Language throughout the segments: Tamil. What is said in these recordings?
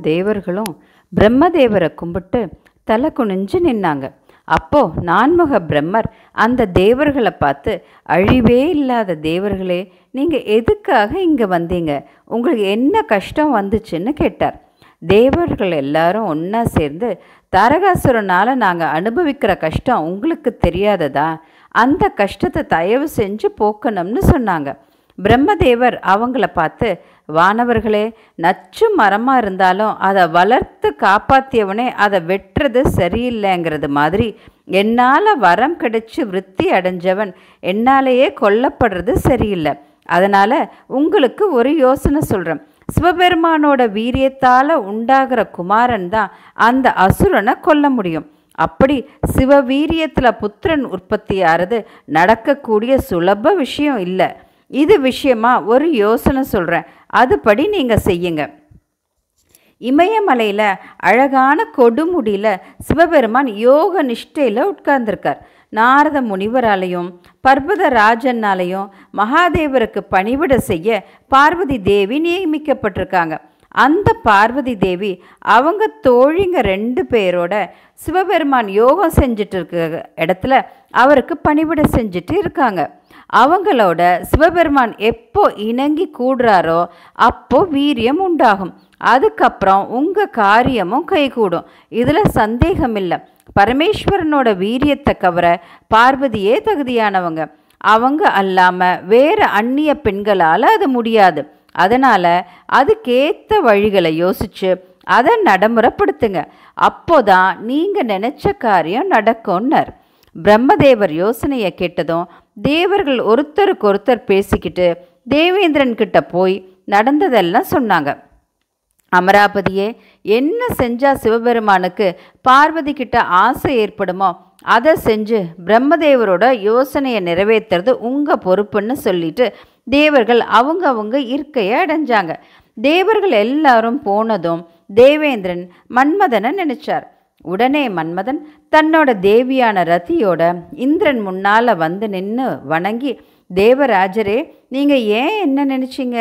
தேவர்களும் பிரம்மதேவரை கும்பிட்டு தலை குனிஞ்சு நின்னாங்க. அப்போ நான்முக பிரம்மர் அந்த தேவர்களை பார்த்து அழிவே இல்லாத தேவர்களே நீங்கள் எதுக்காக இங்கே வந்தீங்க? உங்களுக்கு என்ன கஷ்டம் வந்துச்சுன்னு கேட்டார். தேவர்கள் எல்லாரும் ஒன்றா சேர்ந்து தாரகாசுரனால் நாங்கள் அனுபவிக்கிற கஷ்டம் உங்களுக்கு தெரியாததா? அந்த கஷ்டத்தை தயவு செஞ்சு போக்கணும்னு சொன்னாங்க. பிரம்மதேவர் அவங்கள பார்த்து வானவர்களே நச்சு மரமாக இருந்தாலும் அதை வளர்த்து காப்பாற்றியவனே அதை வெட்டுறது சரியில்லைங்கிறது மாதிரி என்னால் வரம் கிடைச்சி விருத்தி அடைஞ்சவன் என்னாலேயே கொல்லப்படுறது சரியில்லை. அதனால் உங்களுக்கு ஒரு யோசனை சொல்கிறேன் சிவபெருமானோட வீரியத்தால் உண்டாகிற குமாரன் தான் அந்த அசுரனை கொல்ல முடியும். அப்படி சிவவீரியத்தில் புத்திரன் உற்பத்தியாகிறது நடக்கக்கூடிய சுலப விஷயம் இல்லை. இது விஷயமா ஒரு யோசனை சொல்கிறேன் அதுபடி நீங்கள் செய்யுங்க. இமயமலையில் அழகான கொடுமுடியில் சிவபெருமான் யோக நிஷ்டையில் உட்கார்ந்திருக்கார். நாரத முனிவராலையும் பர்வத ராஜனாலையும் மகாதேவருக்கு பணிவிட செய்ய பார்வதி தேவி நியமிக்கப்பட்டிருக்காங்க. அந்த பார்வதி தேவி அவங்க தோழிங்க ரெண்டு பேரோட சிவபெருமான் யோகம் செஞ்சுட்டு இருக்க இடத்துல அவருக்கு பணிவிட செஞ்சுட்டு இருக்காங்க. அவங்களோட சிவபெருமான் எப்போ இணங்கி கூடுறாரோ அப்போ வீரியம் உண்டாகும். அதுக்கப்புறம் உங்கள் காரியமும் கைகூடும். இதில் சந்தேகம் இல்லை பரமேஸ்வரனோட வீரியத்தை கவர பார்வதியே தகுதியானவங்க. அவங்க அல்லாமல் வேறு அந்நிய பெண்களால் அது முடியாது. அதனால் அதுக்கேற்ற வழிகளை யோசித்து அதை நடைமுறைப்படுத்துங்க. அப்போதான் நீங்கள் நினச்ச காரியம் நடக்கும்னர். பிரம்மதேவர் யோசனையை கேட்டதும் தேவர்கள் ஒருத்தருக்கு ஒருத்தர் பேசிக்கிட்டு தேவேந்திரன் கிட்ட போய் நடந்ததெல்லாம் சொன்னாங்க. அமராபதியே என்ன செஞ்சா சிவபெருமானுக்கு பார்வதி கிட்ட ஆசை ஏற்படுமோ அதை செஞ்சு பிரம்மதேவரோட யோசனையை நிறைவேற்றுறது உங்கள் பொறுப்புன்னு சொல்லிட்டு தேவர்கள் அவங்க அவங்க இருக்கையை அடைஞ்சாங்க. தேவர்கள் எல்லாரும் போனதும் தேவேந்திரன் மன்மதனை நினைச்சார். உடனே மன்மதன் தன்னோட தேவியான ரதியோட இந்திரன் முன்னால் வந்து நின்று வணங்கி தேவராஜரே நீங்கள் ஏன் என்ன நினச்சிங்க?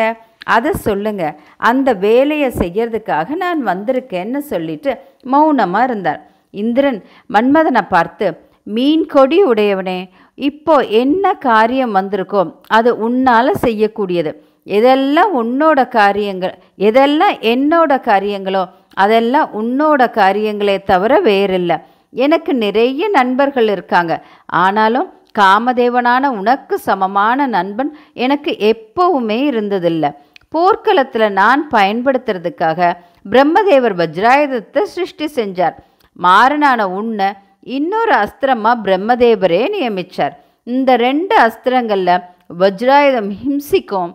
அதை சொல்லுங்க. அந்த வேலையை செய்யறதுக்காக நான் வந்திருக்கேன்னு சொல்லிட்டு மௌனமாக இருந்தார். இந்திரன் மன்மதனை பார்த்து மீன் கொடி உடையவனே இப்போ என்ன காரியம் வந்திருக்கோ அது உன்னால் செய்யக்கூடியது. எதெல்லாம் உன்னோட காரியங்கள் எதெல்லாம் என்னோட காரியங்களோ அதெல்லாம் உன்னோட காரியங்களே தவிர வேறில்லை. எனக்கு நிறைய நண்பர்கள் இருக்காங்க. ஆனாலும் காமதேவனான உனக்கு சமமான நண்பன் எனக்கு எப்பவுமே இருந்ததில்லை. போர்க்களத்தில் நான் பயன்படுத்துறதுக்காக பிரம்மதேவர் வஜ்ராயுதத்தை சிருஷ்டி செஞ்சார். மாறனான உன்னை இன்னொரு அஸ்திரமாக பிரம்மதேவரே நியமிச்சார். இந்த ரெண்டு அஸ்திரங்களில் வஜ்ராயுதம் ஹிம்சிக்கும்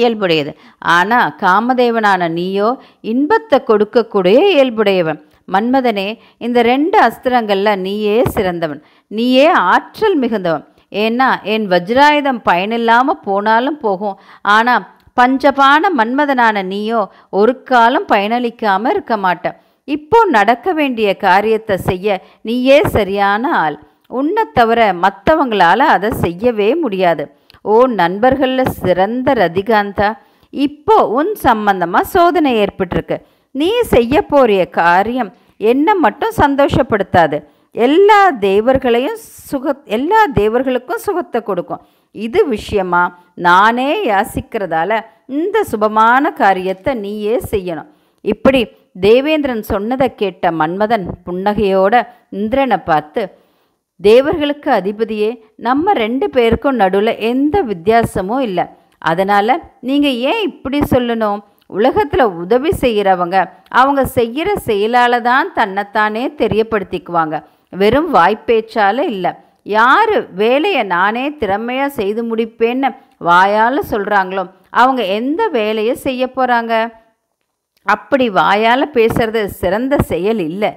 இயல்புடையது. ஆனால் காமதேவனான நீயோ இன்பத்தை கொடுக்கக்கூடிய இயல்புடையவன். மன்மதனே இந்த ரெண்டு அஸ்திரங்களில் நீயே சிறந்தவன். நீயே ஆற்றல் மிகுந்தவன். ஏன்னா என் வஜ்ராயுதம் பயனில்லாமல் போனாலும் போகும். ஆனால் பஞ்சபான மன்மதனான நீயோ ஒரு காலம் பயனளிக்காமல் இருக்க மாட்ட இப்போ நடக்க வேண்டிய காரியத்தை செய்ய நீயே சரியான ஆள். உன்னை தவிர மற்றவங்களால அதை செய்யவே முடியாது. ஓ நண்பர்களில் சிறந்த ரதிகாந்தா இப்போ உன் சம்பந்தமாக சோதனை ஏற்பட்டிருக்கு. நீ செய்ய போறிய காரியம் என்ன மட்டும் சந்தோஷப்படுத்தாது. எல்லா தேவர்களையும் சுக எல்லா தேவர்களுக்கும் சுகத்தை கொடுக்கும். இது விஷயமா? நானே யாசிக்கிறதால இந்த சுபமான காரியத்தை நீயே செய்யணும். இப்படி தேவேந்திரன் சொன்னதை கேட்ட மன்மதன் புன்னகையோட இந்திரனை பார்த்து தேவர்களுக்கு அதிபதியே நம்ம ரெண்டு பேருக்கும் நடுவில் எந்த வித்தியாசமும் இல்லை. அதனால் நீங்கள் ஏன் இப்படி சொல்லணும்? உலகத்தில் உதவி செய்கிறவங்க அவங்க செய்கிற செயலால் தான் தன்னைத்தானே தெரியப்படுத்திக்குவாங்க. வெறும் வாய்ப்பேச்சால் இல்லை. யார் வேலையை நானே திறமையாக செய்து முடிப்பேன்னு வாயால் சொல்கிறாங்களோ அவங்க எந்த வேலையை செய்ய போகிறாங்க அப்படி வாயால் பேசுறது சிறந்த செயல் இல்லை.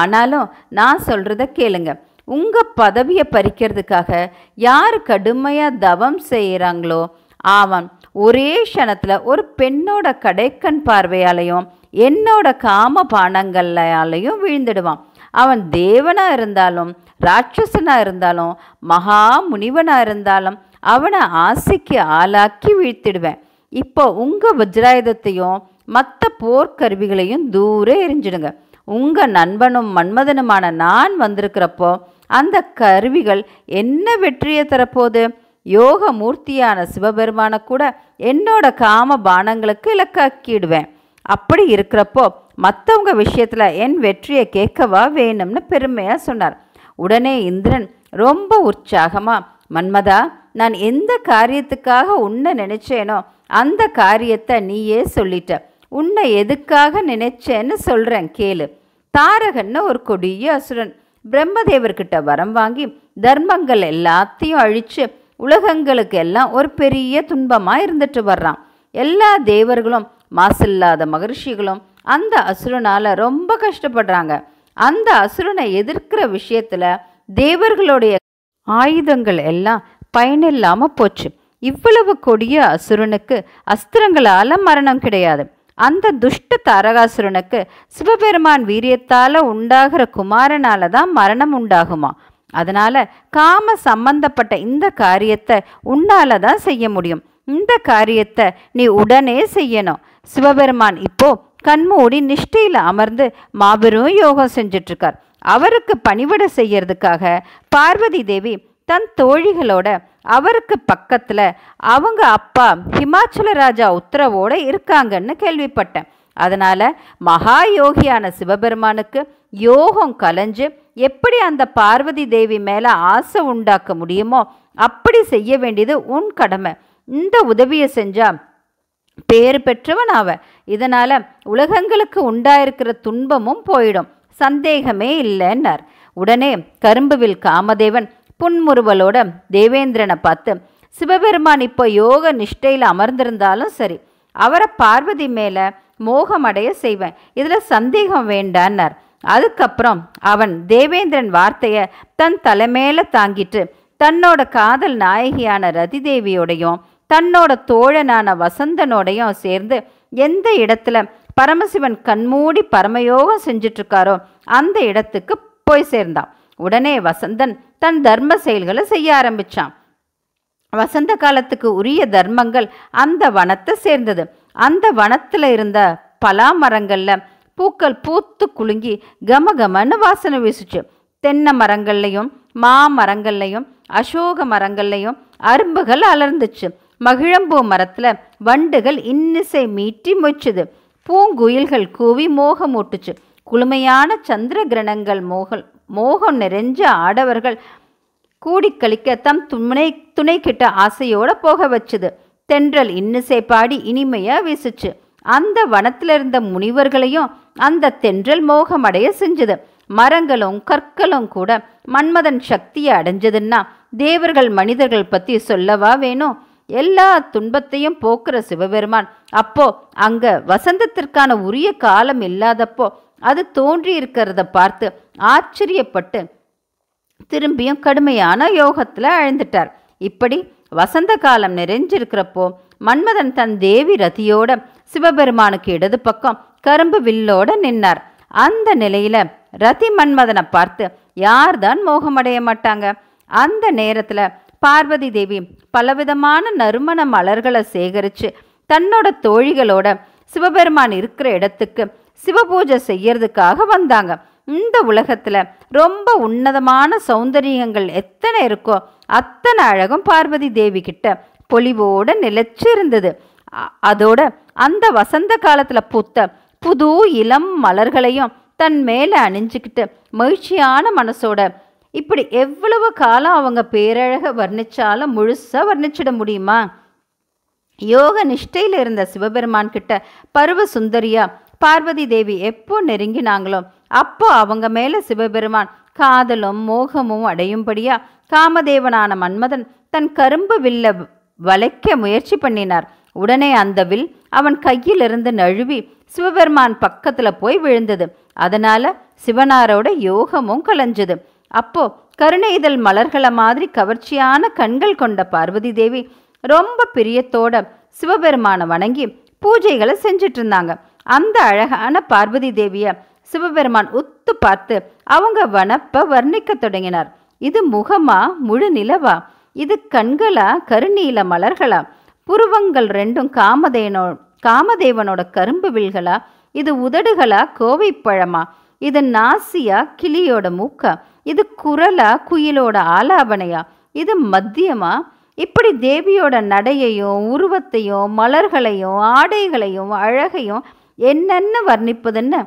ஆனாலும் நான் சொல்கிறத கேளுங்கள் உங்கள் பதவியை பறிக்கிறதுக்காக யார் கடுமையாக தவம் செய்கிறாங்களோ அவன் ஒரே க்ஷணத்தில் ஒரு பெண்ணோட கடைக்கண் பார்வையாலையும் என்னோட காம பானங்களாலையும் விழுந்துடுவான். அவன் தேவனாக இருந்தாலும் ராட்சசனாக இருந்தாலும் மகா முனிவனாக இருந்தாலும் அவனை ஆசைக்கு ஆளாக்கி வீழ்த்திடுவேன். இப்போ உங்கள் வஜ்ராயுதத்தையும் மற்ற போர்க்கருவிகளையும் தூரே எரிஞ்சிடுங்க. உங்கள் நண்பனும் மன்மதனுமான நான் வந்திருக்கிறப்போ அந்த கருவிகள் என்ன வெற்றியை தரப்போகுது? யோக மூர்த்தியான சிவபெருமானை கூட என்னோட காம பானங்களுக்கு இலக்காக்கிடுவேன். அப்படி இருக்கிறப்போ மற்றவங்க விஷயத்தில் என் வெற்றியை கேட்கவா வேணும்னு பெருமையாக சொன்னார். உடனே இந்திரன் ரொம்ப உற்சாகமாக மன்மதா நான் எந்த காரியத்துக்காக உன்னை நினைச்சேனோ அந்த காரியத்தை நீயே சொல்லிட்ட. உன்னை எதுக்காக நினைச்சேன்னு சொல்கிறேன் கேளு. தாரகன்னு ஒரு கொடிய அசுரன் பிரம்மதேவர்கிட்ட வரம் வாங்கி தர்மங்கள் எல்லாத்தையும் அழித்து உலகங்களுக்கு எல்லாம் ஒரு பெரிய துன்பமாக இருந்துட்டு வர்றான். எல்லா தேவர்களும் மாசில்லாத மகர்ஷிகளும் அந்த அசுரனால் ரொம்ப கஷ்டப்படுறாங்க. அந்த அசுரனை எதிர்க்கிற விஷயத்தில் தேவர்களுடைய ஆயுதங்கள் எல்லாம் பயனில்லாமல் போச்சு. இவ்வளவு கொடிய அசுரனுக்கு அஸ்திரங்களால் மரணம் கிடையாது. அந்த துஷ்ட தாரகாசுரனுக்கு சிவபெருமான் வீரியத்தால உண்டாகிற குமாரனால தான் மரணம் உண்டாகுமா? அதனால காம சம்பந்தப்பட்ட இந்த காரியத்தை உன்னால தான் செய்ய முடியும். இந்த காரியத்தை நீ உடனே செய்யணும். சிவபெருமான் இப்போ கண்மூடி நிஷ்டையில் அமர்ந்து மாபெரும் யோகம் செஞ்சிட்ருக்கார். அவருக்கு பணிவிட செய்யறதுக்காக பார்வதி தேவி தன் தோழிகளோட அவருக்கு பக்கத்துல அவங்க அப்பா ஹிமாச்சல ராஜா உத்தரவோட இருக்காங்கன்னு கேள்விப்பட்டேன். அதனால மகா யோகியான சிவபெருமானுக்கு யோகம் கலைஞ்சு எப்படி அந்த பார்வதி தேவி மேல ஆசை உண்டாக்க முடியுமோ அப்படி செய்ய வேண்டியது உன் கடமை. இந்த உதவியை செஞ்சா பேர் பெற்றவன் ஆவ இதனால உலகங்களுக்கு உண்டாயிருக்கிற துன்பமும் போயிடும். சந்தேகமே இல்லைன்னார். உடனே கரும்புவில் காமதேவன் புன்முறுவலோட தேவேந்திரனை பார்த்து சிவபெருமான் இப்போ யோக நிஷ்டையில் அமர்ந்திருந்தாலும் சரி அவரை பார்வதி மேலே மோகமடைய செய்வேன். இதில் சந்தேகம் வேண்டான்னார். அதுக்கப்புறம் அவன் தேவேந்திரன் வார்த்தையை தன் தலைமையில தாங்கிட்டு தன்னோட காதல் நாயகியான ரதிதேவியோடையும் தன்னோட தோழனான வசந்தனோடையும் சேர்ந்து எந்த இடத்துல பரமசிவன் கண்மூடி பரமயோகம் செஞ்சிட்ருக்காரோ அந்த இடத்துக்கு போய் சேர்ந்தான். உடனே வசந்தன் தன் தர்ம செயல்களை செய்ய ஆரம்பிச்சான். வசந்த காலத்துக்கு உரிய தர்மங்கள் அந்த வனத்தை சேர்ந்தது. அந்த வனத்தில் இருந்த பலா மரங்களில் பூக்கள் பூத்து குலுங்கி கமகமன்னு வாசனை வீசுச்சு. தென்னை மரங்கள்லையும் மா மரங்கள்லையும் அசோக மரங்கள்லையும் அரும்புகள் அலர்ந்துச்சு. மகிழம்பூ மரத்தில் வண்டுகள் இன்னிசை மீட்டி மொய்ச்சுது. பூங்குயில்கள் கூவி மோகம் மோகமூட்டுச்சு குளுமையான சந்திர கிரணங்கள் மோகல் மோகம் நிறைஞ்ச ஆடவர்கள் கூடி கழிக்க தம் துணை துணை கிட்ட ஆசையோட போக வச்சுது. தென்றல் இன்னிசை பாடி இனிமையா வீசுச்சு. அந்த வனத்தில் இருந்த முனிவர்களையும் அந்த தென்றல் மோகமடைய செஞ்சது. மரங்களும் கற்களும் கூட மன்மதன் சக்தியை அடைஞ்சதுன்னா தேவர்கள் மனிதர்கள் பத்தி சொல்லவா வேணும் எல்லா துன்பத்தையும் போக்குற சிவபெருமான். அப்போ அங்க வசந்தத்திற்கான உரிய காலம் இல்லாதப்போ அது தோன்றி இருக்கிறத பார்த்து ஆச்சரியப்பட்டு திரும்பியும் கடுமையான யோகத்தில் அழுந்துட்டார். இப்படி வசந்த காலம் நிறைஞ்சிருக்கிறப்போ மன்மதன் தன் தேவி ரதியோட சிவபெருமானுக்கு இடது பக்கம் கரும்பு வில்லோட நின்னார். அந்த நிலையில ரதி மன்மதனை பார்த்து யார்தான் மோகமடைய மாட்டாங்க? அந்த நேரத்துல பார்வதி தேவி பலவிதமான நறுமண மலர்களை சேகரித்து தன்னோட தோழிகளோட சிவபெருமான் இருக்கிற இடத்துக்கு சிவபூஜை செய்யறதுக்காக வந்தாங்க. இந்த உலகத்தில் ரொம்ப உன்னதமான சௌந்தரியங்கள் எத்தனை இருக்கோ அத்தனை அழகும் பார்வதி தேவி கிட்ட பொலிவோட நிலச்சி இருந்தது. அ- அதோட அந்த வசந்த காலத்தில் பூத்த புது இளம் மலர்களையும் தன் மேலே அணிஞ்சுக்கிட்டு மகிழ்ச்சியான மனசோட இப்படி எவ்வளவு காலம் அவங்க பேரழக வர்ணிச்சாலும் முழுசாக வர்ணிச்சிட முடியுமா? யோக நிஷ்டையில் இருந்த சிவபெருமான் கிட்ட பருவ சுந்தரியா பார்வதி தேவி எப்போ நெருங்கினாங்களோ அப்போ அவங்க மேலே சிவபெருமான் காதலும் மோகமும் அடையும்படியா காமதேவனான மன்மதன் தன் கரும்பு வில்ல வளைக்க முயற்சி பண்ணினார். உடனே அந்த வில் அவன் கையிலிருந்து நழுவி சிவபெருமான் பக்கத்துல போய் விழுந்தது. அதனால சிவனாரோட யோகமும் கலைஞ்சது. அப்போ கருணை இதழ் மலர்களை மாதிரி கவர்ச்சியான கண்கள் கொண்ட பார்வதி தேவி ரொம்ப பிரியத்தோட சிவபெருமானை வணங்கி பூஜைகளை செஞ்சிட்டு இருந்தாங்க அந்த அழகான பார்வதி தேவியை சிவபெருமான் உத்து பார்த்து அவங்க வனப்ப வர்ணிக்க தொடங்கினார். இது முகமா முழு நிலவா? இது கண்களா கருநீல மலர்களா? புருவங்கள் ரெண்டும் காமதேனோ காமதேவனோட கரும்பு வில்களா? இது உதடுகளா கோவைப்பழமா இது நாசியா கிளியோட மூக்கா? இது குரலா குயிலோட ஆலாபனையா? இது மத்தியமா? இப்படி தேவியோட நடையையும் உருவத்தையும் மலர்களையும் ஆடைகளையும் அழகையும் என்னென்ன வர்ணிப்பதுன்னு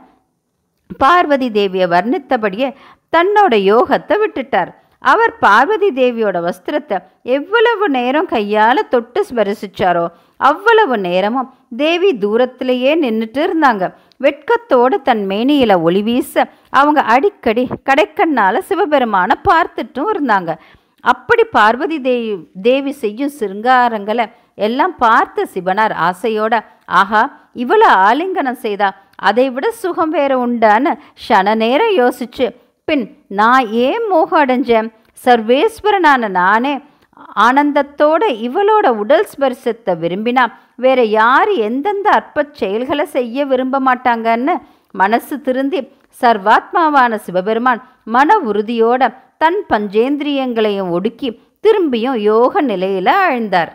பார்வதி தேவியை வர்ணித்தபடியே தன்னோட யோகத்தை விட்டுட்டார். அவர் பார்வதி தேவியோட வஸ்திரத்தை எவ்வளவு நேரம் கையால் தொட்டு ஸ்பரிசிச்சாரோ அவ்வளவு நேரமும் தேவி தூரத்திலேயே நின்றுட்டு இருந்தாங்க. வெட்கத்தோடு தன் மேனியில ஒளி வீச அவங்க அடிக்கடி கடைக்கண்ணால் சிவபெருமானை பார்த்துட்டும் இருந்தாங்க. அப்படி பார்வதி தேவி தேவி செய்யும் சிருங்காரங்களை எல்லாம் பார்த்த சிவனார் ஆசையோட ஆஹா இவ்வளோ ஆலிங்கனம் செய்தா அதை விட சுகம் வேற உண்டான்னு ஷன நேரம் யோசிச்சு பின் நான் ஏன் மோகம் அடைஞ்சேன்? சர்வேஸ்வரனான நானே ஆனந்தத்தோட இவளோட உடல் ஸ்பர்சத்தை விரும்பினா வேற யார் எந்தெந்த அற்பச் செயல்களை செய்ய விரும்ப மாட்டாங்கன்னு மனசு திருந்தி சர்வாத்மாவான சிவபெருமான் மன உறுதியோட தன் பஞ்சேந்திரியங்களையும் ஒடுக்கி திரும்பியும் யோக நிலையில் ஆழ்ந்தார்.